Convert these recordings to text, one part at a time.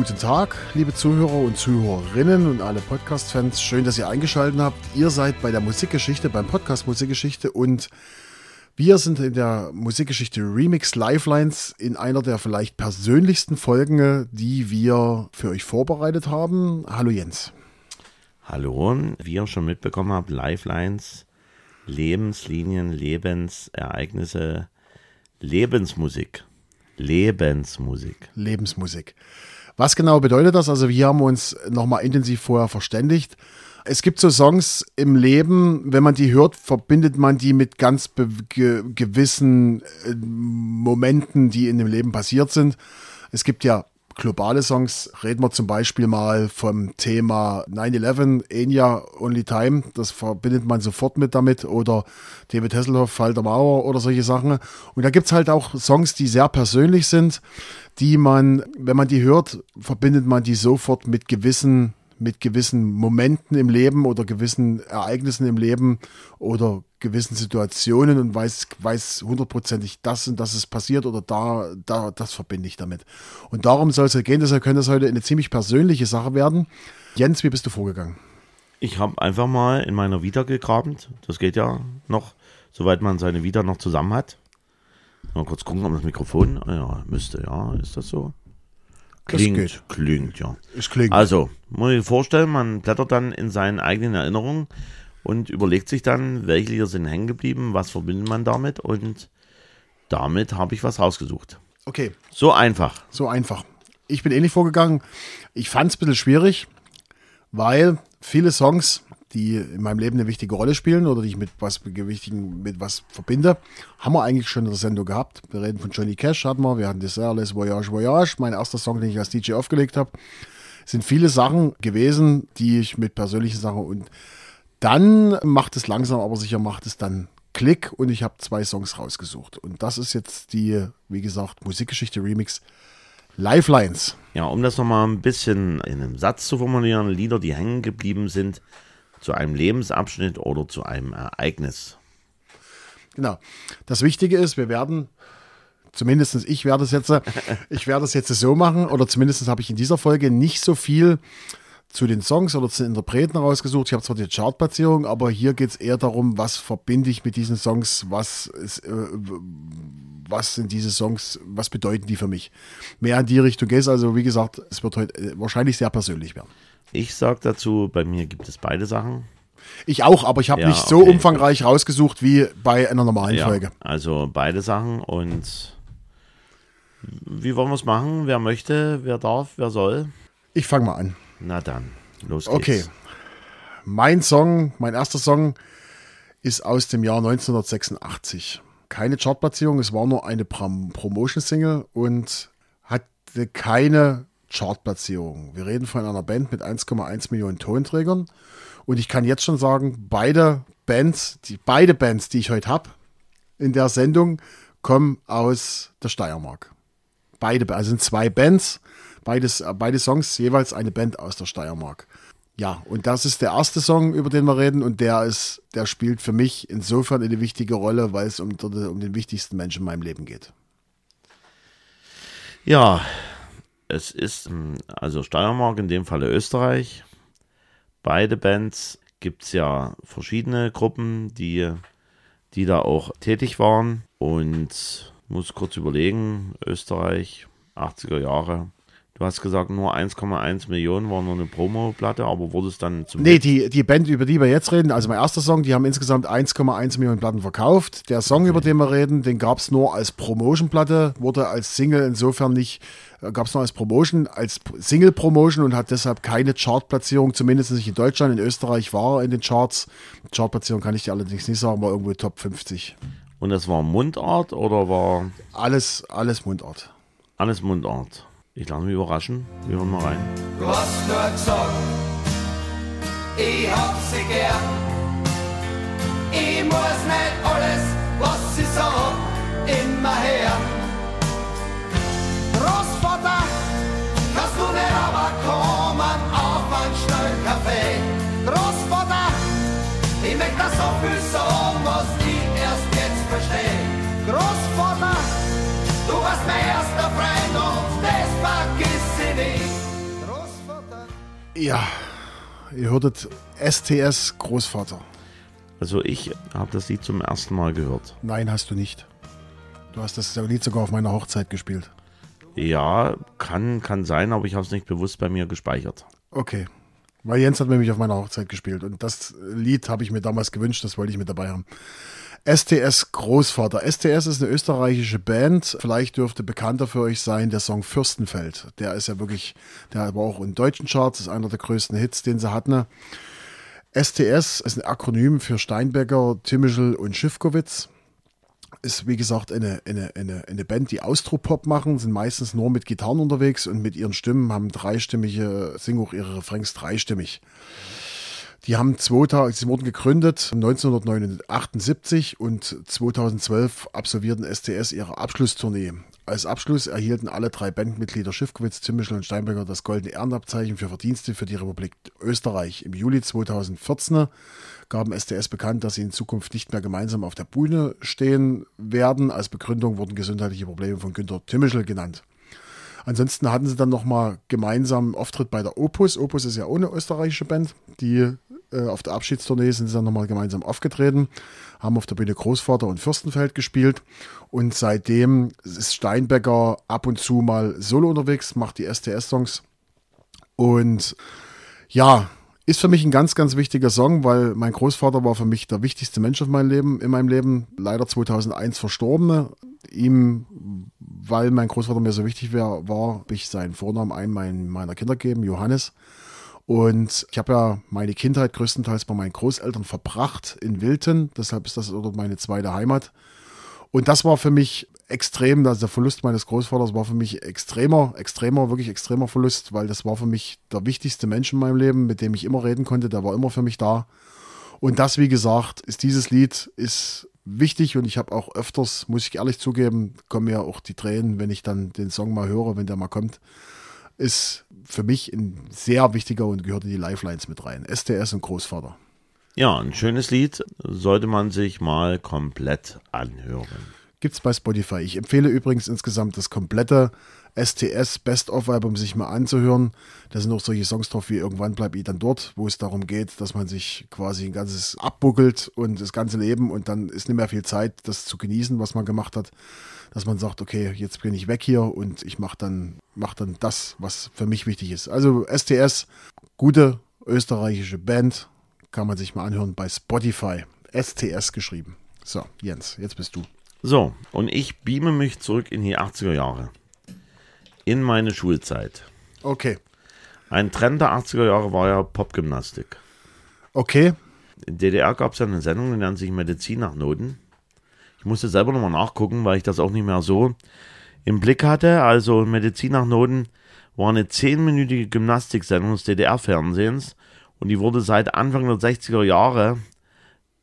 guten Tag, liebe Zuhörer und Zuhörerinnen und alle Podcast-Fans. Schön, dass ihr eingeschaltet habt. Ihr seid bei der Musikgeschichte, beim Podcast Musikgeschichte und wir sind in der Musikgeschichte Remix Lifelines in einer der vielleicht persönlichsten Folgen, die wir für euch vorbereitet haben. Hallo Jens. Hallo, wie ihr schon mitbekommen habt, Lifelines, Lebenslinien, Lebensereignisse, Lebensmusik. Lebensmusik. Lebensmusik. Was genau bedeutet das? Also wir haben uns nochmal intensiv vorher verständigt. Es gibt so Songs im Leben, wenn man die hört, verbindet man die mit ganz ge gewissen äh, Momenten, die in dem Leben passiert sind. Es gibt ja globale Songs. Reden wir zum Beispiel mal vom Thema 9-11, Enya, Only Time. Das verbindet man sofort mit damit. Oder David Hasselhoff, Fall der Mauer oder solche Sachen. Und da gibt es halt auch Songs, die sehr persönlich sind, die man, wenn man die hört, verbindet man die sofort mit gewissen mit gewissen Momenten im Leben oder gewissen Ereignissen im Leben oder gewissen Situationen und weiß, weiß hundertprozentig, das und das ist passiert oder da, da, das verbinde ich damit. Und darum soll es ja gehen, deshalb könnte es heute eine ziemlich persönliche Sache werden. Jens, wie bist du vorgegangen? Ich habe einfach mal in meiner Vita gegraben. Das geht ja noch, soweit man seine Vita noch zusammen hat. Mal kurz gucken, ob das Mikrofon, ah ja, müsste, ja, ist das so? Klingt, klingt, ja. Es klingt. Also, muss ich vorstellen, man blättert dann in seinen eigenen Erinnerungen und überlegt sich dann, welche Lieder sind hängen geblieben, was verbindet man damit und damit habe ich was rausgesucht. Okay. So einfach. So einfach. Ich bin ähnlich vorgegangen. Ich fand es ein bisschen schwierig, weil viele Songs die in meinem Leben eine wichtige Rolle spielen oder die ich mit was Gewichtigen mit was verbinde, haben wir eigentlich schon in der Sendung gehabt. Wir reden von Johnny Cash, hatten wir, wir hatten Dessert, Les Voyage Voyage, mein erster Song, den ich als DJ aufgelegt habe. Es sind viele Sachen gewesen, die ich mit persönlichen Sachen und dann macht es langsam, aber sicher macht es dann Klick und ich habe zwei Songs rausgesucht. Und das ist jetzt die, wie gesagt, Musikgeschichte Remix Lifelines. Ja, um das nochmal ein bisschen in einem Satz zu formulieren, Lieder, die hängen geblieben sind, zu einem Lebensabschnitt oder zu einem Ereignis. Genau. Das Wichtige ist, wir werden, zumindest ich werde es jetzt, ich werde es jetzt so machen, oder zumindest habe ich in dieser Folge nicht so viel zu den Songs oder zu den Interpreten rausgesucht. Ich habe zwar die Chartplatzierung, aber hier geht es eher darum, was verbinde ich mit diesen Songs, was, ist, äh, was sind diese Songs, was bedeuten die für mich. Mehr in die Richtung geht es. Also wie gesagt, es wird heute äh, wahrscheinlich sehr persönlich werden. Ich sage dazu, bei mir gibt es beide Sachen. Ich auch, aber ich habe ja, nicht so okay. umfangreich rausgesucht wie bei einer normalen ja, Folge. Also beide Sachen und wie wollen wir es machen? Wer möchte, wer darf, wer soll? Ich fange mal an. Na dann, los geht's. Okay. Mein Song, mein erster Song ist aus dem Jahr 1986. Keine Chartplatzierung, es war nur eine Promotion-Single und hatte keine Chartplatzierung. Wir reden von einer Band mit 1,1 Millionen Tonträgern. Und ich kann jetzt schon sagen, beide Bands, die, beide Bands, die ich heute habe in der Sendung, kommen aus der Steiermark. Beide, also sind zwei Bands, beides, beide Songs, jeweils eine Band aus der Steiermark. Ja, und das ist der erste Song, über den wir reden, und der ist, der spielt für mich insofern eine wichtige Rolle, weil es um, um den wichtigsten Menschen in meinem Leben geht. Ja, es ist hm, also Steiermark, in dem Falle Österreich. Beide Bands gibt es ja verschiedene Gruppen, die, die da auch tätig waren. Und muss kurz überlegen, Österreich, 80er Jahre, Du hast gesagt, nur 1,1 Millionen war nur eine Promo-Platte, aber wurde es dann zum. Nee, die, die Band, über die wir jetzt reden, also mein erster Song, die haben insgesamt 1,1 Millionen Platten verkauft. Der Song, okay. über den wir reden, den gab es nur als Promotion-Platte, wurde als Single insofern nicht, äh, gab es nur als Promotion, als Single-Promotion und hat deshalb keine Chartplatzierung, zumindest nicht in Deutschland. In Österreich war er in den Charts. Chartplatzierung kann ich dir allerdings nicht sagen, war irgendwo Top 50. Und das war Mundart oder war. Alles, alles Mundart. Alles Mundart. Ich lasse mich überraschen. Wir hören mal rein. Du hast nur gesagt, ich hab sie gern. Ich muss nicht alles, was sie sagt, immer her. Großvater, Ja, ihr hörtet STS Großvater. Also ich habe das Lied zum ersten Mal gehört. Nein, hast du nicht. Du hast das Lied sogar auf meiner Hochzeit gespielt. Ja, kann, kann sein, aber ich habe es nicht bewusst bei mir gespeichert. Okay. Weil Jens hat nämlich auf meiner Hochzeit gespielt und das Lied habe ich mir damals gewünscht, das wollte ich mit dabei haben. STS Großvater. STS ist eine österreichische Band. Vielleicht dürfte bekannter für euch sein der Song Fürstenfeld. Der ist ja wirklich, der war auch in deutschen Charts, ist einer der größten Hits, den sie hatten. STS ist ein Akronym für Steinbecker, Timischl und Schiffkowitz ist, wie gesagt, eine, eine, eine, eine Band, die Austropop machen, sind meistens nur mit Gitarren unterwegs und mit ihren Stimmen haben dreistimmige, singen auch ihre Refrains dreistimmig. Die haben 2000, sie wurden gegründet 1978 und 2012 absolvierten STS ihre Abschlusstournee. Als Abschluss erhielten alle drei Bandmitglieder Schiffkowitz, Zimmischl und Steinberger das Goldene Ehrenabzeichen für Verdienste für die Republik Österreich. Im Juli 2014 gaben STS bekannt, dass sie in Zukunft nicht mehr gemeinsam auf der Bühne stehen werden. Als Begründung wurden gesundheitliche Probleme von Günter Timmischl genannt. Ansonsten hatten sie dann nochmal gemeinsam Auftritt bei der Opus. Opus ist ja ohne österreichische Band. Die äh, auf der Abschiedstournee sind sie dann nochmal gemeinsam aufgetreten, haben auf der Bühne Großvater und Fürstenfeld gespielt. Und seitdem ist Steinbecker ab und zu mal solo unterwegs, macht die STS-Songs. Und ja, ist für mich ein ganz, ganz wichtiger Song, weil mein Großvater war für mich der wichtigste Mensch auf meinem Leben, in meinem Leben. Leider 2001 verstorben. Ihm, weil mein Großvater mir so wichtig war, war habe ich seinen Vornamen einem meiner Kinder gegeben, Johannes. Und ich habe ja meine Kindheit größtenteils bei meinen Großeltern verbracht in Wilton. Deshalb ist das meine zweite Heimat. Und das war für mich extrem, also der Verlust meines Großvaters war für mich extremer, extremer, wirklich extremer Verlust, weil das war für mich der wichtigste Mensch in meinem Leben, mit dem ich immer reden konnte, der war immer für mich da. Und das, wie gesagt, ist dieses Lied, ist wichtig und ich habe auch öfters, muss ich ehrlich zugeben, kommen mir auch die Tränen, wenn ich dann den Song mal höre, wenn der mal kommt. Ist für mich ein sehr wichtiger und gehört in die Lifelines mit rein. STS und Großvater. Ja, ein schönes Lied sollte man sich mal komplett anhören. Gibt es bei Spotify. Ich empfehle übrigens insgesamt das komplette STS Best-of-Album sich mal anzuhören. Da sind auch solche Songs drauf wie Irgendwann bleib ich dann dort, wo es darum geht, dass man sich quasi ein ganzes abbuckelt und das ganze Leben und dann ist nicht mehr viel Zeit, das zu genießen, was man gemacht hat. Dass man sagt, okay, jetzt bin ich weg hier und ich mache dann, mach dann das, was für mich wichtig ist. Also STS, gute österreichische Band, kann man sich mal anhören bei Spotify. STS geschrieben. So, Jens, jetzt bist du. So, und ich beame mich zurück in die 80er Jahre. In meine Schulzeit. Okay. Ein Trend der 80er Jahre war ja Popgymnastik. Okay. In DDR gab es ja eine Sendung, die nennt sich Medizin nach Noten. Ich musste selber nochmal nachgucken, weil ich das auch nicht mehr so im Blick hatte. Also Medizin nach Noten war eine zehnminütige Gymnastiksendung des DDR-Fernsehens und die wurde seit Anfang der 60er Jahre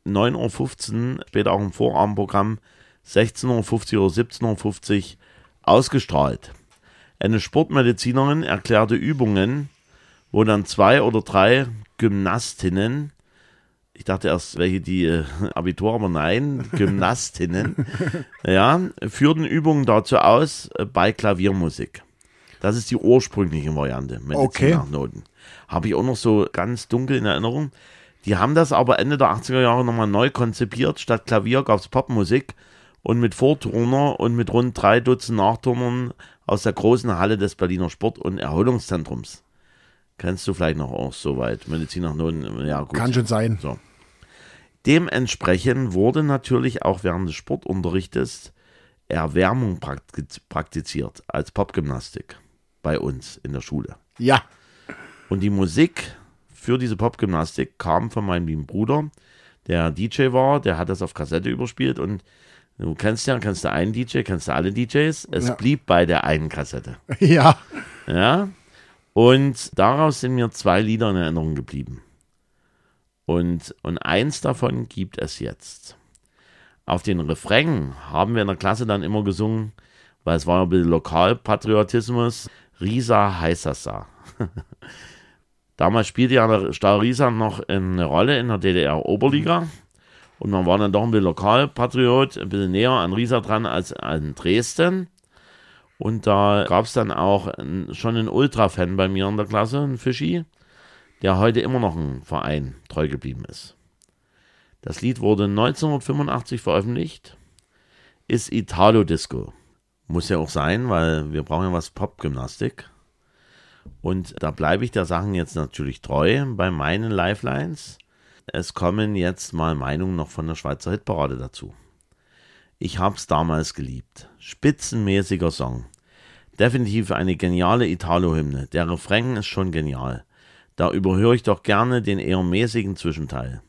9.15 Uhr, später auch im Vorabendprogramm 16.50 Uhr oder 17.50 Uhr ausgestrahlt. Eine Sportmedizinerin erklärte Übungen, wo dann zwei oder drei Gymnastinnen, ich dachte erst, welche die äh, Abitur, aber nein, Gymnastinnen, ja, führten Übungen dazu aus äh, bei Klaviermusik. Das ist die ursprüngliche Variante, Medizin Okay. nach Noten. Habe ich auch noch so ganz dunkel in Erinnerung. Die haben das aber Ende der 80er Jahre nochmal neu konzipiert. Statt Klavier gab es Popmusik und mit Vorturner und mit rund drei Dutzend Nachturnern aus der großen Halle des Berliner Sport- und Erholungszentrums. Kennst du vielleicht noch auch soweit? Medizin nach Noten, ja gut. Kann schon sein. So. Dementsprechend wurde natürlich auch während des Sportunterrichtes Erwärmung praktiz- praktiziert als Popgymnastik bei uns in der Schule. Ja. Und die Musik für diese Popgymnastik kam von meinem lieben Bruder, der DJ war, der hat das auf Kassette überspielt und du kennst ja, kennst du einen DJ, kennst du alle DJs, es Ja. blieb bei der einen Kassette. Ja. Ja. Und daraus sind mir zwei Lieder in Erinnerung geblieben. Und, und eins davon gibt es jetzt. Auf den Refrain haben wir in der Klasse dann immer gesungen, weil es war ein bisschen Lokalpatriotismus, Risa Heißassa. Damals spielte ja der Stahl Riesa noch eine Rolle in der DDR-Oberliga. Und man war dann doch ein bisschen Lokalpatriot, ein bisschen näher an Riesa dran als an Dresden. Und da gab es dann auch schon einen Ultra-Fan bei mir in der Klasse, einen Fischi. der heute immer noch ein Verein treu geblieben ist. Das Lied wurde 1985 veröffentlicht, ist Italo Disco. Muss ja auch sein, weil wir brauchen ja was Popgymnastik. Und da bleibe ich der Sachen jetzt natürlich treu bei meinen Lifelines. Es kommen jetzt mal Meinungen noch von der Schweizer Hitparade dazu. Ich hab's damals geliebt. Spitzenmäßiger Song. Definitiv eine geniale Italo-Hymne. Der Refrain ist schon genial. Da überhöre ich doch gerne den eher mäßigen Zwischenteil.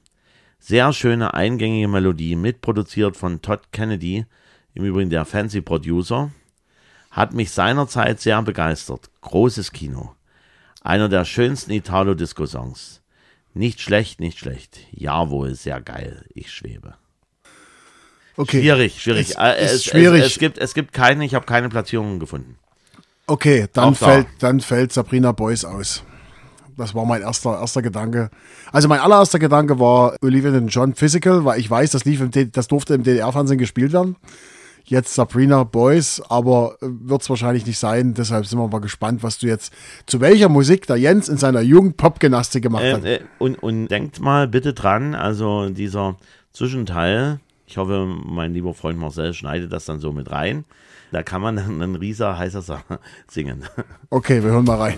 Sehr schöne eingängige Melodie, mitproduziert von Todd Kennedy, im Übrigen der Fancy Producer, hat mich seinerzeit sehr begeistert. Großes Kino. Einer der schönsten Italo-Disco-Songs. Nicht schlecht, nicht schlecht. Jawohl, sehr geil. Ich schwebe. Okay. Schwierig, schwierig. Es Äh, ist es, schwierig. Es, es, gibt, es gibt keine, ich habe keine Platzierungen gefunden. Okay, dann Auch da. fällt, dann fällt Sabrina Boys aus. Das war mein erster, erster Gedanke. Also mein allererster Gedanke war Olivia Newton-John Physical, weil ich weiß, das lief im, das durfte im DDR-Fernsehen gespielt werden. Jetzt Sabrina Boys, aber wird es wahrscheinlich nicht sein. Deshalb sind wir mal gespannt, was du jetzt zu welcher Musik der Jens in seiner Jugend Popgymnastik gemacht hat. Äh, äh, und, und denkt mal bitte dran, also dieser Zwischenteil, ich hoffe, mein lieber Freund Marcel schneidet das dann so mit rein. Da kann man dann einen Rieser heißer singen. Okay, wir hören mal rein.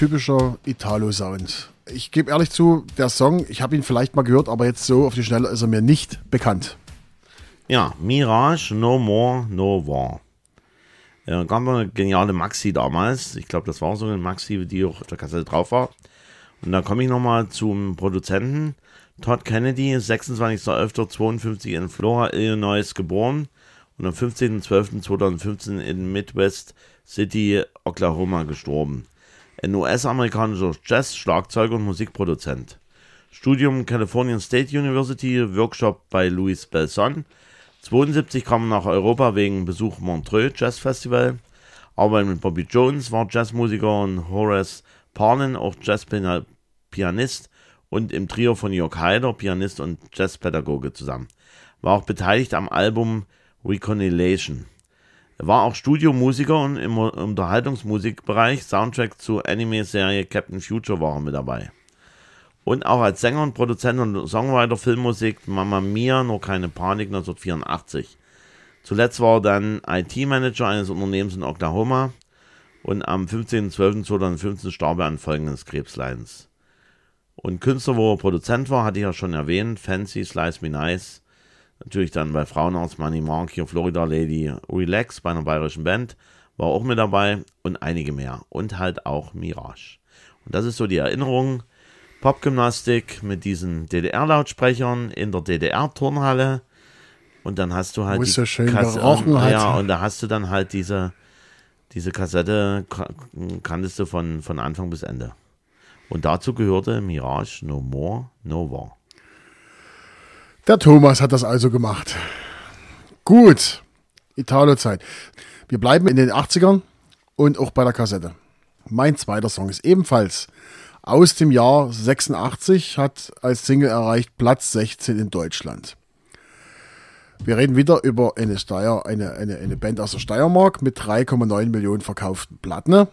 Typischer Italo-Sound. Ich gebe ehrlich zu, der Song, ich habe ihn vielleicht mal gehört, aber jetzt so auf die Schnelle ist er mir nicht bekannt. Ja, Mirage, No More, No War. Äh, gab eine geniale Maxi damals. Ich glaube, das war so eine Maxi, die auch auf der Kassette drauf war. Und da komme ich nochmal zum Produzenten. Todd Kennedy, 26.11.52 in Flora, Illinois geboren und am 15.12.2015 in Midwest City, Oklahoma gestorben. Ein US-amerikanischer Jazz-Schlagzeuger und Musikproduzent. Studium Californian State University, Workshop bei Louis Belson. 72 kam er nach Europa wegen Besuch Montreux Jazz Festival. Arbeit mit Bobby Jones war Jazzmusiker und Horace Parlin, auch Jazzpianist und im Trio von Jörg Haider, Pianist und Jazzpädagoge zusammen. War auch beteiligt am Album Reconciliation. Er war auch Studiomusiker und im Unterhaltungsmusikbereich, Soundtrack zur Anime-Serie Captain Future war er mit dabei. Und auch als Sänger und Produzent und Songwriter Filmmusik Mamma Mia, nur keine Panik 1984. Zuletzt war er dann IT-Manager eines Unternehmens in Oklahoma und am 15.12.2015 starb er an Folgen des Krebsleidens. Und Künstler, wo er Produzent war, hatte ich ja schon erwähnt, Fancy, Slice Me Nice, natürlich dann bei Frauenarzt Money Monkey, Florida Lady, Relax bei einer bayerischen Band, war auch mit dabei und einige mehr. Und halt auch Mirage. Und das ist so die Erinnerung. Popgymnastik mit diesen DDR-Lautsprechern in der DDR-Turnhalle. Und dann hast du halt Wo es so schön Kasse- gerochen hat. Ja, und da hast du dann halt diese, diese Kassette, ka- kanntest du von, von Anfang bis Ende. Und dazu gehörte Mirage No More, No War. Der Thomas hat das also gemacht. Gut, Italo-Zeit. Wir bleiben in den 80ern und auch bei der Kassette. Mein zweiter Song ist ebenfalls aus dem Jahr 86, hat als Single erreicht Platz 16 in Deutschland. Wir reden wieder über eine, Steier, eine, eine, eine Band aus der Steiermark mit 3,9 Millionen verkauften Platten.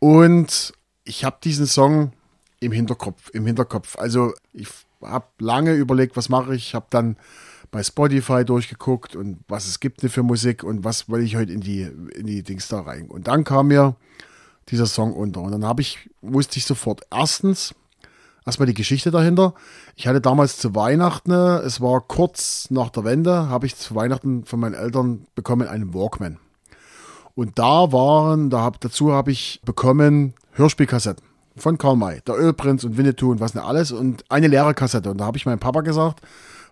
Und ich habe diesen Song im Hinterkopf, im Hinterkopf. Also ich habe lange überlegt, was mache ich. Habe dann bei Spotify durchgeguckt und was es gibt für Musik und was will ich heute in die, in die Dings da rein. Und dann kam mir dieser Song unter. Und dann habe ich, wusste ich sofort, erstens, erstmal die Geschichte dahinter. Ich hatte damals zu Weihnachten, es war kurz nach der Wende, habe ich zu Weihnachten von meinen Eltern bekommen einen Walkman. Und da waren, da hab, dazu habe ich bekommen Hörspielkassetten von Karl May, der Ölprinz und Winnetou und was nicht alles und eine leere Kassette. Und da habe ich meinem Papa gesagt,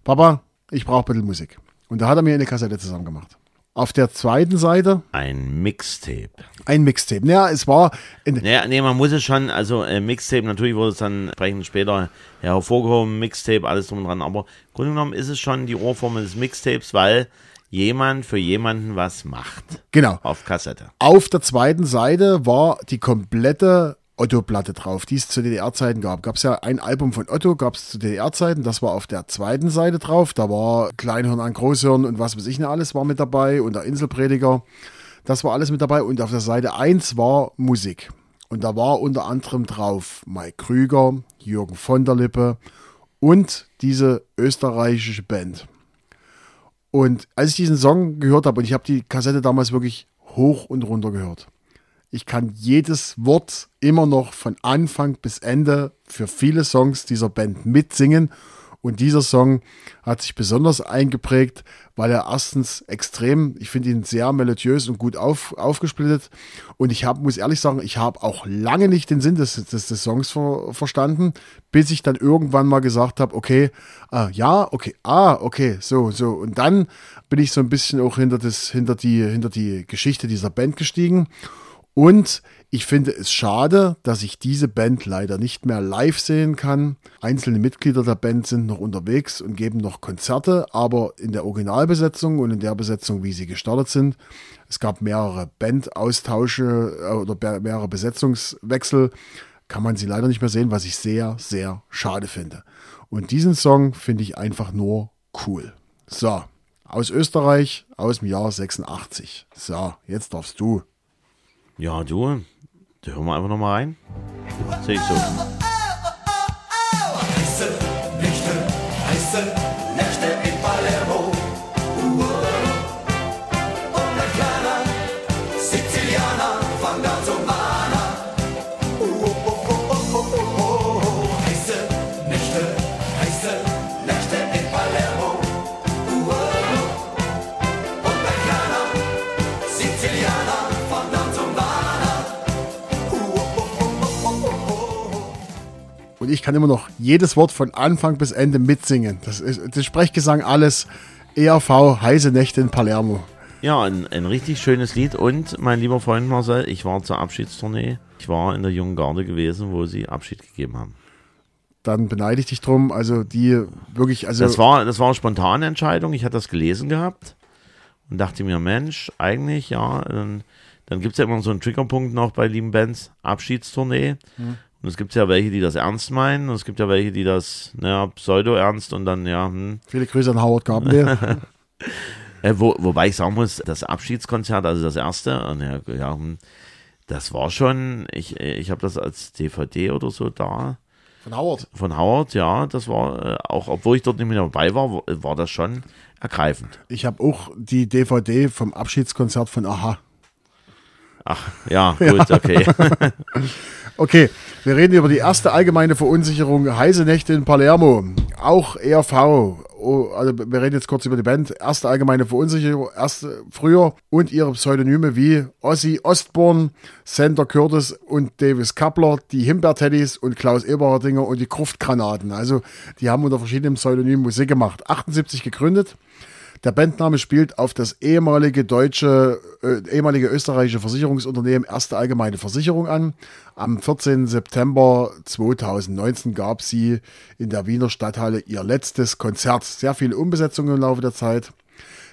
Papa, ich brauche ein bisschen Musik. Und da hat er mir eine Kassette zusammen gemacht. Auf der zweiten Seite Ein Mixtape. ein Mixtape. Ja, es war Naja, nee, man muss es schon, also äh, Mixtape, natürlich wurde es dann entsprechend später hervorgehoben, Mixtape, alles drum und dran, aber im Grunde genommen ist es schon die Urformel des Mixtapes, weil jemand für jemanden was macht. genau. Auf Kassette. Auf der zweiten Seite war die komplette Otto-Platte drauf, die es zu DDR-Zeiten gab. Gab es ja ein Album von Otto, gab es zu DDR-Zeiten, das war auf der zweiten Seite drauf. Da war Kleinhirn an Großhirn und was weiß ich nicht alles war mit dabei und der Inselprediger. Das war alles mit dabei und auf der Seite 1 war Musik. Und da war unter anderem drauf Mike Krüger, Jürgen von der Lippe und diese österreichische Band. Und als ich diesen Song gehört habe, und ich habe die Kassette damals wirklich hoch und runter gehört, ich kann jedes Wort immer noch von Anfang bis Ende für viele Songs dieser Band mitsingen. Und dieser Song hat sich besonders eingeprägt, weil er erstens extrem, ich finde ihn sehr melodiös und gut auf, aufgesplittet. Und ich hab, muss ehrlich sagen, ich habe auch lange nicht den Sinn des, des, des Songs ver, verstanden, bis ich dann irgendwann mal gesagt habe, okay, ah, ja, okay, ah, okay, so, so. Und dann bin ich so ein bisschen auch hinter, das, hinter, die, hinter die Geschichte dieser Band gestiegen. Und ich finde es schade, dass ich diese Band leider nicht mehr live sehen kann. Einzelne Mitglieder der Band sind noch unterwegs und geben noch Konzerte, aber in der Originalbesetzung und in der Besetzung, wie sie gestartet sind, es gab mehrere Bandaustausche äh, oder mehrere Besetzungswechsel, kann man sie leider nicht mehr sehen, was ich sehr, sehr schade finde. Und diesen Song finde ich einfach nur cool. So, aus Österreich, aus dem Jahr 86. So, jetzt darfst du. Ja, du, da hören wir einfach nochmal rein. Sehe ich so. Und ich kann immer noch jedes Wort von Anfang bis Ende mitsingen. Das ist das Sprechgesang alles. ERV, heiße Nächte in Palermo. Ja, ein, ein richtig schönes Lied. Und mein lieber Freund Marcel, ich war zur Abschiedstournee. Ich war in der Jungen Garde gewesen, wo sie Abschied gegeben haben. Dann beneide ich dich drum. Also die wirklich, also Das war, das war eine spontane Entscheidung. Ich hatte das gelesen gehabt und dachte mir, Mensch, eigentlich, ja, dann, dann gibt es ja immer so einen Triggerpunkt noch bei lieben Bands, Abschiedstournee. Und es gibt ja welche, die das ernst meinen und es gibt ja welche, die das, naja, pseudo-ernst und dann, ja, hm. viele Grüße an Howard Gardner. Äh, wo, wobei ich sagen muss, das Abschiedskonzert, also das erste, und ja, ja, hm, das war schon, ich, ich habe das als DVD oder so da Von Howard. von Howard, ja, das war, äh, auch obwohl ich dort nicht mehr dabei war, war, war das schon ergreifend. Ich habe auch die DVD vom Abschiedskonzert von Aha. Ach, ja, gut, okay. Okay, wir reden über die erste allgemeine Verunsicherung, heiße Nächte in Palermo. Auch ERV. Oh, also wir reden jetzt kurz über die Band. Erste allgemeine Verunsicherung, erste früher und ihre Pseudonyme wie Ozzy Ostborn, Sander Curtis und Davis Kappler, die Himbeerteddys und Klaus Eberhardinger und die Gruftgranaten. Also die haben unter verschiedenen Pseudonymen Musik gemacht. 78 gegründet. Der Bandname spielt auf das ehemalige deutsche, äh, ehemalige österreichische Versicherungsunternehmen Erste Allgemeine Versicherung an. Am 14. September 2019 gab sie in der Wiener Stadthalle ihr letztes Konzert. Sehr viele Umbesetzungen im Laufe der Zeit.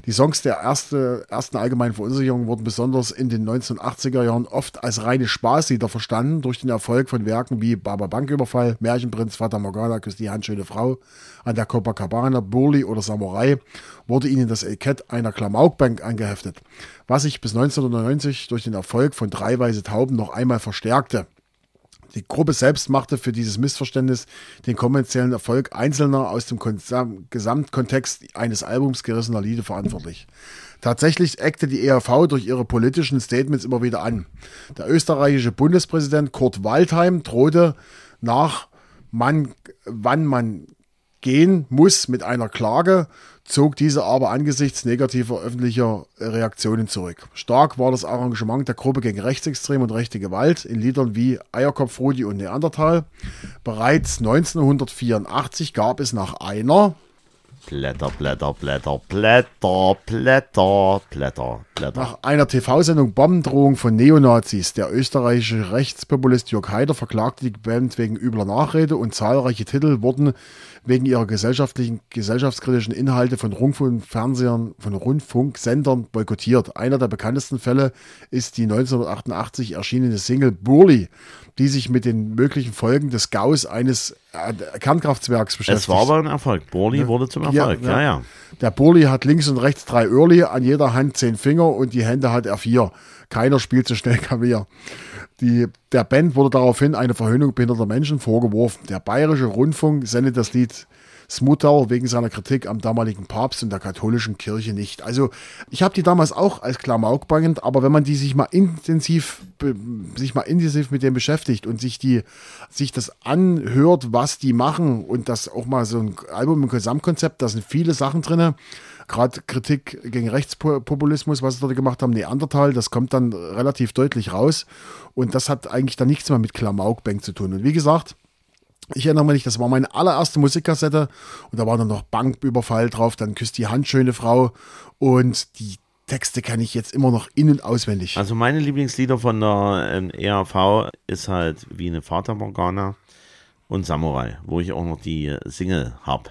Die Songs der erste, ersten allgemeinen Verunsicherung wurden besonders in den 1980er Jahren oft als reine Spaßlieder verstanden. Durch den Erfolg von Werken wie Baba Banküberfall, Märchenprinz, Fata Morgana, Küss die Handschöne Frau, an der Copacabana, Burli oder Samurai wurde ihnen das Etikett einer Klamaukbank angeheftet, was sich bis 1990 durch den Erfolg von Drei Weiße Tauben noch einmal verstärkte. Die Gruppe selbst machte für dieses Missverständnis den kommerziellen Erfolg einzelner aus dem Gesamtkontext eines Albums gerissener Lieder verantwortlich. Tatsächlich eckte die ERV durch ihre politischen Statements immer wieder an. Der österreichische Bundespräsident Kurt Waldheim drohte nach, man, wann man gehen muss mit einer Klage, zog diese aber angesichts negativer öffentlicher Reaktionen zurück. Stark war das Arrangement der Gruppe gegen Rechtsextrem und rechte Gewalt in Liedern wie Eierkopf, Rudi und Neandertal. Bereits 1984 gab es nach einer Blätter, Blätter, Blätter, Blätter, Blätter, Blätter, Blätter. Nach einer TV-Sendung Bombendrohung von Neonazis. Der österreichische Rechtspopulist Jörg Haider verklagte die Band wegen übler Nachrede und zahlreiche Titel wurden wegen ihrer gesellschaftlichen, gesellschaftskritischen Inhalte von Rundfunkfernsehern, von Rundfunksendern boykottiert. Einer der bekanntesten Fälle ist die 1988 erschienene Single Burli, die sich mit den möglichen Folgen des Gaus eines äh, Kernkraftwerks beschäftigt. Es war aber ein Erfolg. Borli wurde zum Erfolg. Ja, ja. Der Burli hat links und rechts drei Öhrli, an jeder Hand zehn Finger und die Hände hat er vier. Keiner spielt so schnell Klavier. Die, der Band wurde daraufhin eine Verhöhnung behinderter Menschen vorgeworfen. Der Bayerische Rundfunk sendet das Lied Smutter wegen seiner Kritik am damaligen Papst und der katholischen Kirche nicht. Also ich habe die damals auch als Klamauk bangend, aber wenn man die sich mal intensiv sich mal intensiv mit dem beschäftigt und sich die sich das anhört, was die machen und das auch mal so ein Album im Gesamtkonzept, da sind viele Sachen drinne. Gerade Kritik gegen Rechtspopulismus, was sie dort gemacht haben, Neandertal, das kommt dann relativ deutlich raus. Und das hat eigentlich dann nichts mehr mit Klamauk-Bang zu tun. Und wie gesagt, ich erinnere mich, das war meine allererste Musikkassette und da war dann noch Banküberfall drauf, dann küsst die Hand schöne Frau und die Texte kann ich jetzt immer noch in- und auswendig. Also meine Lieblingslieder von der ähm, ERV ist halt wie eine Fata Morgana und Samurai, wo ich auch noch die Single habe.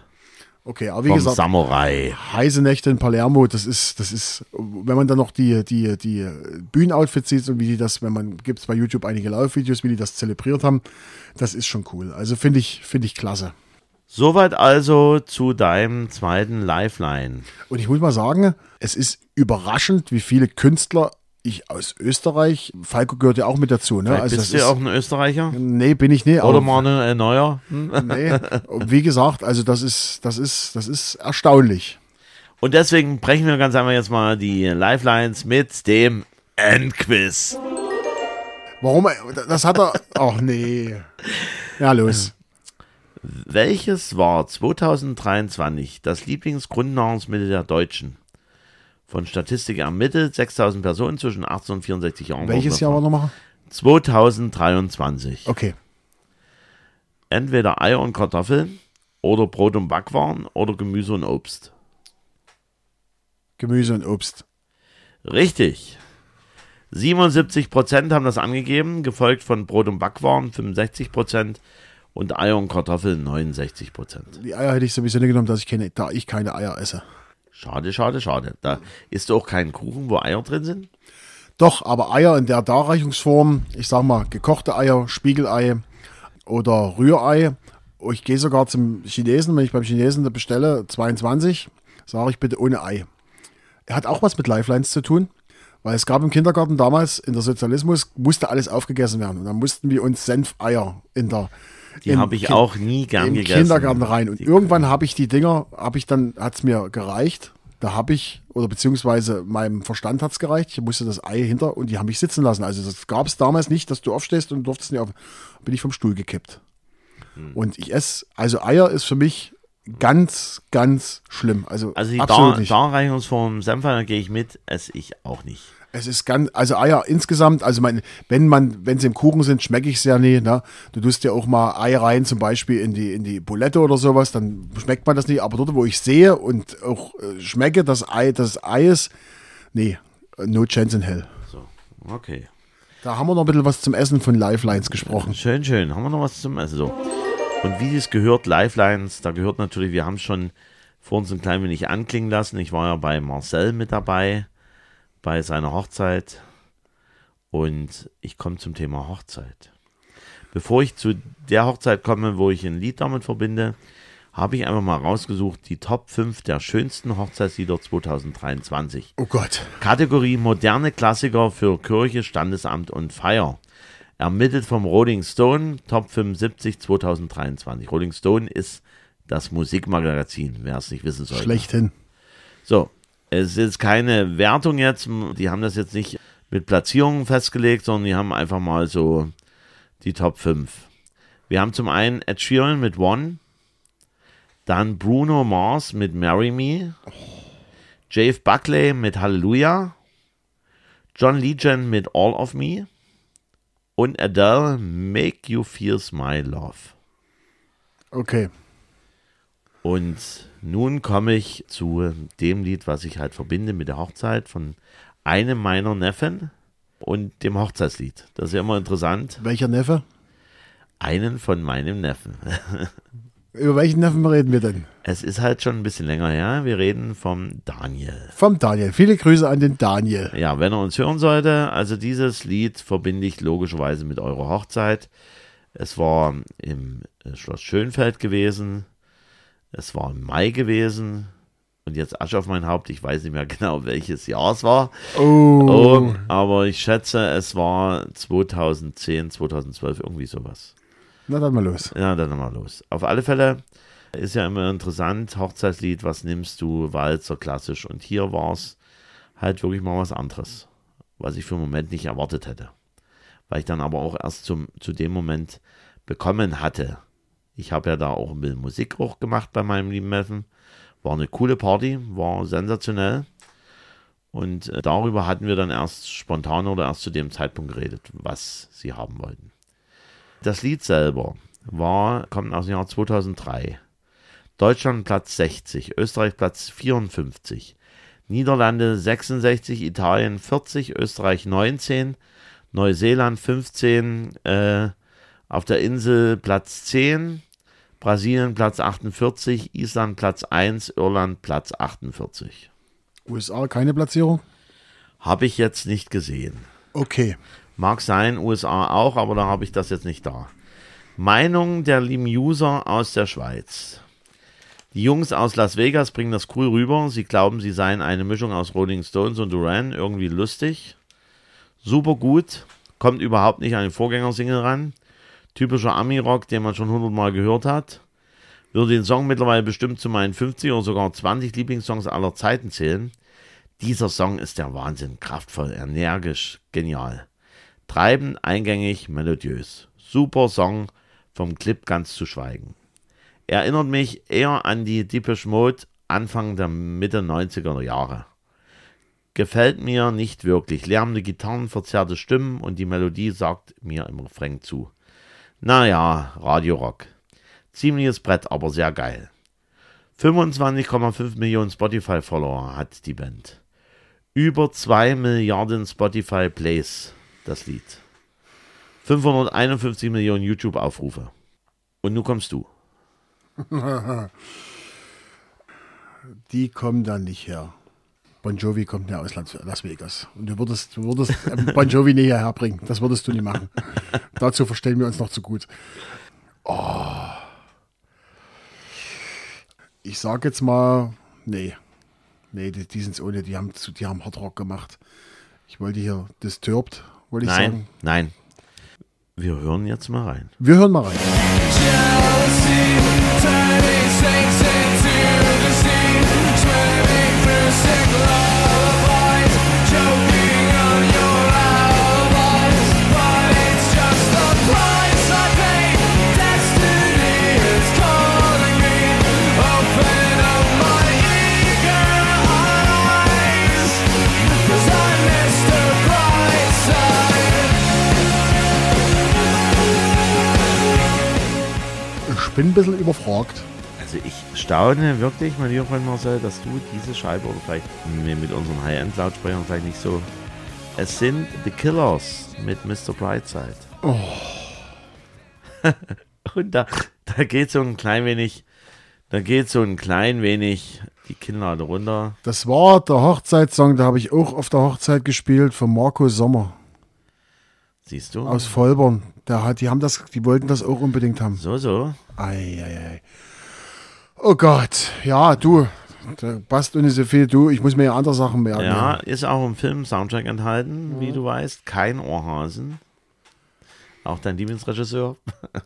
Okay, aber wie Vom gesagt, Samurai. heiße Nächte in Palermo, das ist, das ist, wenn man dann noch die, die, die Bühnenoutfits sieht und wie die das, wenn man, gibt es bei YouTube einige Live-Videos, wie die das zelebriert haben, das ist schon cool. Also finde ich, finde ich klasse. Soweit also zu deinem zweiten Lifeline. Und ich muss mal sagen, es ist überraschend, wie viele Künstler ich aus Österreich, Falco gehört ja auch mit dazu, ne? Vielleicht Also bist du ist, auch ein Österreicher? nee, bin ich nicht. Oder mal ein neuer? Hm? Nee, wie gesagt, also das ist, das ist, das ist erstaunlich. Und deswegen brechen wir ganz einfach jetzt mal die Lifelines mit dem Endquiz. Warum? Das hat er. Ach nee. Ja, los. Welches war 2023 das Lieblingsgrundnahrungsmittel der Deutschen? Von Statistik ermittelt, 6000 Personen zwischen 18 und 64 Jahren. Welches Jahr war nochmal? 2023. Okay. Entweder Eier und Kartoffeln oder Brot und Backwaren oder Gemüse und Obst. Gemüse und Obst. Richtig. 77% haben das angegeben, gefolgt von Brot und Backwaren 65% und Eier und Kartoffeln 69%. Die Eier hätte ich sowieso nicht genommen, dass ich keine, da ich keine Eier esse. Schade, schade, schade. Da ist auch kein Kuchen, wo Eier drin sind. Doch, aber Eier in der Darreichungsform, ich sag mal, gekochte Eier, Spiegelei oder Rührei. Ich gehe sogar zum Chinesen, wenn ich beim Chinesen bestelle, 22, sage ich bitte ohne Ei. Hat auch was mit Lifelines zu tun, weil es gab im Kindergarten damals, in der Sozialismus, musste alles aufgegessen werden. Und dann mussten wir uns Senfeier in der Die habe ich Kin- auch nie gern im gegessen. Kindergarten rein. Und Die- irgendwann habe ich die Dinger, habe ich dann, hat es mir gereicht. Da habe ich, oder beziehungsweise meinem Verstand hat es gereicht. Ich musste das Ei hinter und die haben mich sitzen lassen. Also das gab es damals nicht, dass du aufstehst und durftest nicht auf. Bin ich vom Stuhl gekippt. Hm. Und ich esse, also Eier ist für mich ganz, ganz schlimm. Also, Also die absolut Dar nicht. Darreichungsform Senfeier gehe ich mit, esse ich auch nicht. Es ist ganz, also Eier insgesamt, also mein, wenn man, wenn sie im Kuchen sind, schmecke ich es ja nie. Ne? Du tust ja auch mal Ei rein, zum Beispiel in die, in die Bulette oder sowas, dann schmeckt man das nicht. Aber dort, wo ich sehe und auch äh, schmecke, das Ei, das Ei ist, nee, no chance in hell. So, okay. Da haben wir noch ein bisschen was zum Essen von Lifelines gesprochen. Schön, schön. Haben wir noch was zum Essen? So. Und wie es gehört, Lifelines, da gehört natürlich, wir haben es schon vor uns ein klein wenig anklingen lassen. Ich war ja bei Marcel mit dabei, bei seiner Hochzeit. Und ich komme zum Thema Hochzeit. Bevor ich zu der Hochzeit komme, wo ich ein Lied damit verbinde, habe ich einfach mal rausgesucht, die Top 5 der schönsten Hochzeitslieder 2023. Oh Gott. Kategorie moderne Klassiker für Kirche, Standesamt und Feier. Ermittelt vom Rolling Stone, Top 75 2023. Rolling Stone ist das Musikmagazin, wer es nicht wissen sollte. Schlechthin. So, es ist keine Wertung jetzt, die haben das jetzt nicht mit Platzierungen festgelegt, sondern die haben einfach mal so die Top 5. Wir haben zum einen Ed Sheeran mit One, dann Bruno Mars mit Marry Me, Jave Buckley mit Hallelujah, John Legend mit All of Me und Adele Make You Feel My Love. Okay. Und nun komme ich zu dem Lied, was ich halt verbinde mit der Hochzeit von einem meiner Neffen und dem Hochzeitslied. Das ist ja immer interessant. Welcher Neffe? Einen von meinem Neffen. Über welchen Neffen reden wir denn? Es ist halt schon ein bisschen länger her. Wir reden vom Daniel. Vom Daniel. Viele Grüße an den Daniel. Ja, wenn er uns hören sollte, also dieses Lied verbinde ich logischerweise mit eurer Hochzeit. Es war im Schloss Schönfeld gewesen. Es war im Mai gewesen. Und jetzt Asche auf mein Haupt. Ich weiß nicht mehr genau, welches Jahr es war. Oh. Oh, aber ich schätze, es war 2010, 2012, irgendwie sowas. Na dann mal los. Ja, dann mal los. Auf alle Fälle ist ja immer interessant, Hochzeitslied, was nimmst du, Walzer, klassisch. Und hier war es halt wirklich mal was anderes, was ich für einen Moment nicht erwartet hätte. Weil ich dann aber auch erst zum, zu dem Moment bekommen hatte. Ich habe ja da auch ein bisschen Musik auch gemacht bei meinem lieben Neffen. War eine coole Party, war sensationell. Und äh, darüber hatten wir dann erst spontan oder erst zu dem Zeitpunkt geredet, was sie haben wollten. Das Lied selber war, kommt aus dem Jahr 2003. Deutschland Platz 60, Österreich Platz 54, Niederlande 66, Italien 40, Österreich 19, Neuseeland 15, äh, auf der Insel Platz 10, Brasilien Platz 48, Island Platz 1, Irland Platz 48. USA keine Platzierung? Habe ich jetzt nicht gesehen. Okay. Mag sein, USA auch, aber da habe ich das jetzt nicht da. Meinung der lieben User aus der Schweiz. Die Jungs aus Las Vegas bringen das cool rüber. Sie glauben, sie seien eine Mischung aus Rolling Stones und Duran. Irgendwie lustig. Super gut. Kommt überhaupt nicht an den Vorgängersingle ran. Typischer Ami-Rock, den man schon hundertmal gehört hat. Würde den Song mittlerweile bestimmt zu meinen 50 oder sogar 20 Lieblingssongs aller Zeiten zählen. Dieser Song ist der Wahnsinn. Kraftvoll, energisch, genial. Treibend, eingängig, melodiös. Super Song, vom Clip ganz zu schweigen. Erinnert mich eher an die Depeche Mode Anfang der Mitte 90er Jahre. Gefällt mir nicht wirklich. Lärmende Gitarren, verzerrte Stimmen und die Melodie sagt mir im Refrain zu. Naja, Radiorock. Ziemliches Brett, aber sehr geil. 25,5 Millionen Spotify-Follower hat die Band. Über 2 Milliarden Spotify-Plays, das Lied. 551 Millionen YouTube-Aufrufe. Und nun kommst du. Die kommen dann nicht her. Bon Jovi kommt ja aus Las Vegas. Und du würdest, du würdest Bon Jovi nicht hierher bringen. Das würdest du nicht machen. Dazu verstehen wir uns noch zu gut. Oh. Ich sag jetzt mal, nee. Nee, die, die sind ohne, die haben, zu- die haben Hardrock gemacht. Ich wollte hier Disturbed, wollte ich Nein, sagen. nein. Wir hören jetzt mal rein. Wir hören mal rein. Ich ein bisschen überfragt. Also ich staune wirklich, mein lieber Freund Marcel, dass du diese Scheibe oder vielleicht mit unseren High-End-Lautsprechern vielleicht nicht so. Es sind The Killers mit Mr. Brightside. Oh. Und da, da geht so ein klein wenig, da geht so ein klein wenig die Kinnlade runter. Das war der Hochzeitssong, da habe ich auch auf der Hochzeit gespielt von Marco Sommer Siehst du? aus Vollborn. Der hat, die haben das, die wollten das auch unbedingt haben. So, so. Ei, ei, ei. Oh Gott, ja, du, da passt nicht so viel. Du, ich muss mir ja andere Sachen merken. Ja, ist auch im Film Soundtrack enthalten, wie du weißt. Kein Ohrhasen. Auch dein Lieblingsregisseur.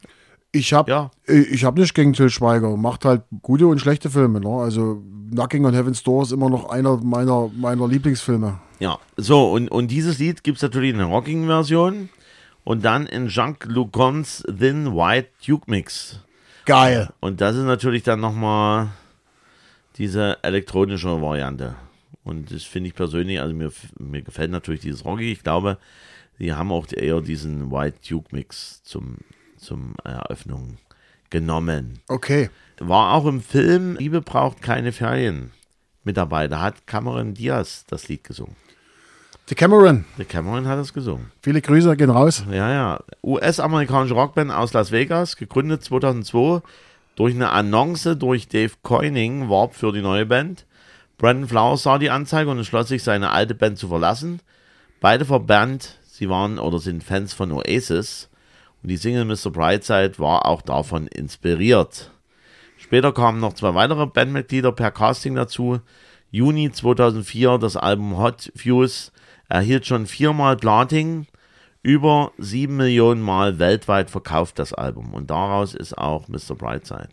Ich habe Ja. ich hab nicht gegen Till Schweiger. Macht halt gute und schlechte Filme. Ne? Also Knocking on Heaven's Door ist immer noch einer meiner, meiner Lieblingsfilme. Ja, so, und, und dieses Lied gibt es natürlich in der Rocking-Version und dann in Jean-Luc Cons Thin White Duke Mix. Geil. Und das ist natürlich dann nochmal diese elektronische Variante. Und das finde ich persönlich, also mir, mir gefällt natürlich dieses Rocky. Ich glaube, die haben auch eher diesen White Duke Mix zum, zum Eröffnung genommen. Okay. War auch im Film Liebe braucht keine Ferien mit dabei. Da hat Cameron Diaz das Lied gesungen. The Cameron. Der Cameron hat es gesungen. Viele Grüße gehen raus. Ja, ja. US-amerikanische Rockband aus Las Vegas, gegründet 2002 durch eine Annonce durch Dave Coining, warb für die neue Band. Brandon Flowers sah die Anzeige und entschloss sich, seine alte Band zu verlassen. Beide verbannt, sie waren oder sind Fans von Oasis und die Single Mr. Brightside war auch davon inspiriert. Später kamen noch zwei weitere Bandmitglieder per Casting dazu. Juni 2004 das Album Hot Fuse erhielt schon viermal Platin, über sieben Millionen Mal weltweit verkauft das Album und daraus ist auch Mr. Brightside.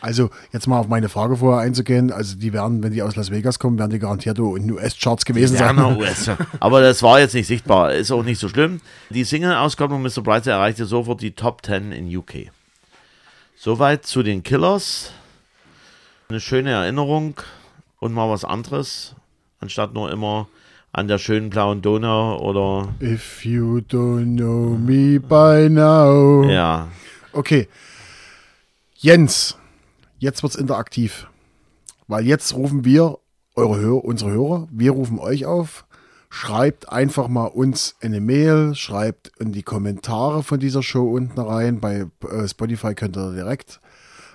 Also jetzt mal auf meine Frage vorher einzugehen. Also die werden, wenn die aus Las Vegas kommen, werden die garantiert in den US-Charts gewesen sein. Werner US. Aber das war jetzt nicht sichtbar, ist auch nicht so schlimm. Die Single-Auskopplung Mr. Brightside erreichte sofort die Top 10 in UK. Soweit zu den Killers. Eine schöne Erinnerung und mal was anderes, anstatt nur immer an der schönen blauen Donau oder If you don't know me by now. ja. Okay. Jens, jetzt wird's interaktiv. Weil jetzt rufen wir eure Hör unsere Hörer, wir rufen euch auf. Schreibt einfach mal uns eine Mail, schreibt in die Kommentare von dieser Show unten rein. Bei äh, Spotify könnt ihr direkt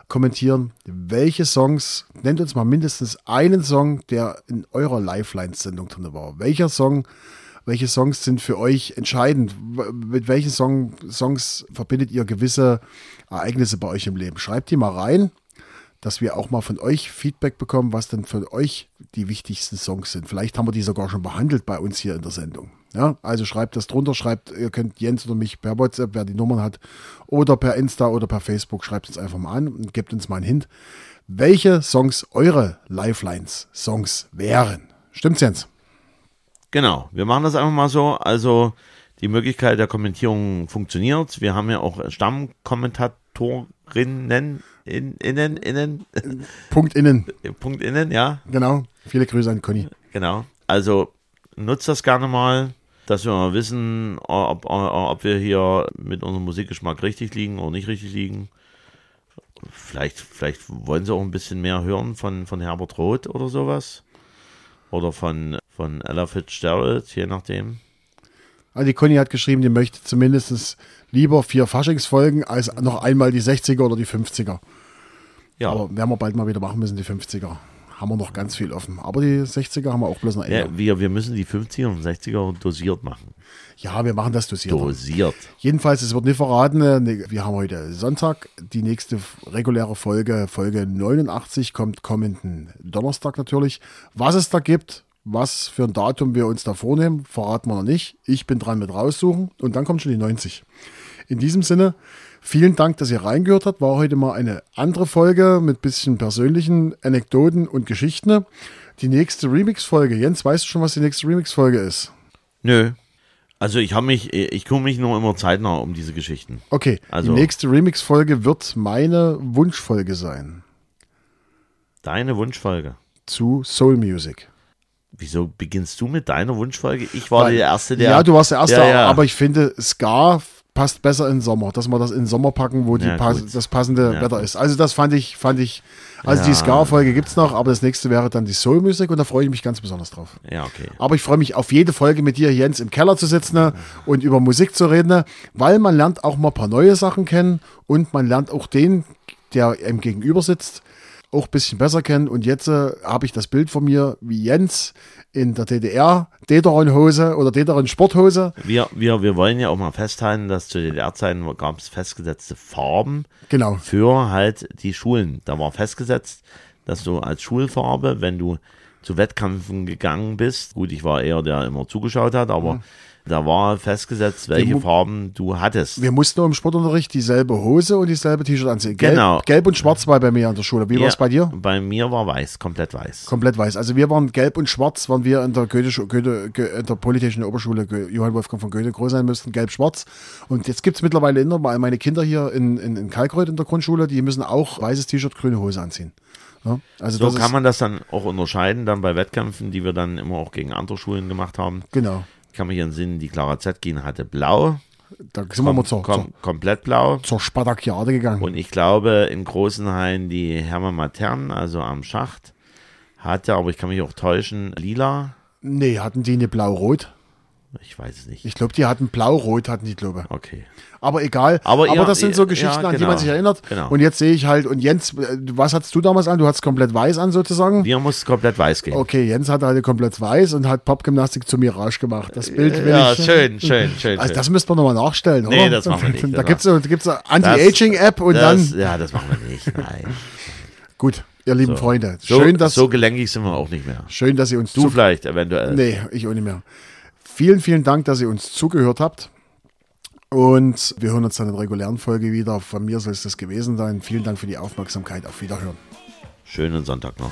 kommentieren, welche Songs, nennt uns mal mindestens einen Song, der in eurer Lifelines-Sendung drin war. Welcher Song, welche Songs sind für euch entscheidend? Mit welchen Song, Songs verbindet ihr gewisse Ereignisse bei euch im Leben? Schreibt die mal rein, dass wir auch mal von euch Feedback bekommen, was denn für euch die wichtigsten Songs sind. Vielleicht haben wir die sogar schon behandelt bei uns hier in der Sendung. Ja, also schreibt das drunter, schreibt, ihr könnt Jens oder mich per WhatsApp, wer die Nummern hat, oder per Insta oder per Facebook, schreibt uns einfach mal an und gebt uns mal einen Hint, welche Songs eure Lifelines-Songs wären. Stimmt's, Jens? Genau, wir machen das einfach mal so. Also die Möglichkeit der Kommentierung funktioniert. Wir haben ja auch Stammkommentatorinnen, in, innen, innen, Punkt innen. Punkt innen, ja, Genau. Viele Grüße an Conny. genau. Also nutzt das gerne mal, dass wir mal wissen, ob, ob wir hier mit unserem Musikgeschmack richtig liegen oder nicht richtig liegen. Vielleicht, vielleicht wollen sie auch ein bisschen mehr hören von, von Herbert Roth oder sowas. Oder von, von Ella Fitzgerald, je nachdem. Also die Conny hat geschrieben, die möchte zumindest lieber vier Faschingsfolgen als noch einmal die 60er oder die 50er. Ja, Aber werden wir bald mal wieder machen müssen, die 50er. Haben wir noch ganz viel offen. Aber die 60er haben wir auch bloß noch Ja, wir, wir müssen die 50er und 60er dosiert machen. Ja, wir machen das dosiert. Dosiert. Jedenfalls, es wird nicht verraten, äh, wir haben heute Sonntag. Die nächste reguläre Folge, Folge 89, kommt kommenden Donnerstag natürlich. Was es da gibt, was für ein Datum wir uns da vornehmen, verraten wir noch nicht. Ich bin dran mit raussuchen und dann kommt schon die 90. In diesem Sinne, vielen Dank, dass ihr reingehört habt. War heute mal eine andere Folge mit bisschen persönlichen Anekdoten und Geschichten. Die nächste Remix-Folge. Jens, weißt du schon, was die nächste Remix-Folge ist? Nö. Also ich habe mich, ich kümmere mich nur immer zeitnah um diese Geschichten. Okay, Also- die nächste Remix-Folge wird meine Wunschfolge sein Deine Wunschfolge. zu Soul Music. Wieso beginnst du mit deiner Wunschfolge? Ich war Weil- der Erste, der. ja, du warst der Erste, Ja, ja. aber ich finde, Ska passt besser in Sommer, dass wir das in Sommer packen, wo die Ja, pass gut. das passende Ja, Wetter ist. Also das fand ich, fand ich, also die Ja. Ska-Folge gibt es noch, aber das nächste wäre dann die Soul Music und da freue ich mich ganz besonders drauf. Ja, okay. Aber ich freue mich auf jede Folge mit dir, Jens, im Keller zu sitzen ne, und über Musik zu reden, ne, weil man lernt auch mal ein paar neue Sachen kennen und man lernt auch den, der einem gegenüber sitzt, auch ein bisschen besser kennen. Und jetzt äh, habe ich das Bild von mir, wie Jens in der DDR, Dederon-Hose oder Dederon-Sporthose. Wir, wir, wir wollen ja auch mal festhalten, dass zu DDR-Zeiten gab es festgesetzte Farben Genau. für halt die Schulen. Da war festgesetzt, dass du als Schulfarbe, wenn du zu Wettkämpfen gegangen bist, gut, ich war eher der der immer zugeschaut hat, aber da war festgesetzt, welche Farben du hattest. Wir mussten nur im Sportunterricht dieselbe Hose und dieselbe T-Shirt anziehen. Gelb, Genau. Gelb und Schwarz war bei mir an der Schule. Wie war es Ja, bei dir? Bei mir war weiß, komplett weiß. Komplett weiß. Also wir waren gelb und schwarz, waren wir in der Goethe, Goethe, Goethe in der Politischen Oberschule Johann Wolfgang von Goethe groß sein müssten, gelb-schwarz. Und jetzt gibt es mittlerweile immer meine Kinder hier in, in, in Kalkreuth in der Grundschule, die müssen auch weißes T-Shirt, grüne Hose anziehen. Ja, also So kann man das dann auch unterscheiden, dann bei Wettkämpfen, die wir dann immer auch gegen andere Schulen gemacht haben. Genau. Ich kann mich entsinnen, die Clara Zetkin hatte blau Da sind wir mal zur, kom zur, komplett blau. zur Spartakiade gegangen. Und ich glaube, in Großenhain die Hermann Matern, also am Schacht, hatte, aber ich kann mich auch täuschen, lila. nee, hatten die eine blau-rot? Ich weiß es nicht. Ich glaube, die hatten blau-rot, hatten die, glaube ich. Okay. Aber egal. Aber Aber, ja, das sind so ja, Geschichten, an die genau. man sich erinnert. Genau. Und jetzt sehe ich halt, und Jens, äh, was hattest du damals an? Du hattest komplett weiß an sozusagen. Wir mussten komplett weiß gehen. Okay, Jens hatte halt komplett weiß und hat Popgymnastik zu Mirage gemacht. Das Bild will ja, ich. schön, schön, schön. Also das müssten wir nochmal nachstellen, Nee, oder? das machen wir nicht, Da gibt es gibt's eine Anti-Aging-App und das, dann. Ja, das machen wir nicht. Nein. Gut, ihr lieben Freunde. So, Schön, dass, so gelenkig sind wir auch nicht mehr. schön, dass ihr uns Du vielleicht eventuell. Nee, ich auch nicht mehr. Vielen, vielen Dank, dass ihr uns zugehört habt. Und wir hören uns dann in der regulären Folge wieder. Von mir soll es das gewesen sein. Vielen Dank für die Aufmerksamkeit. Auf Wiederhören. Schönen Sonntag noch.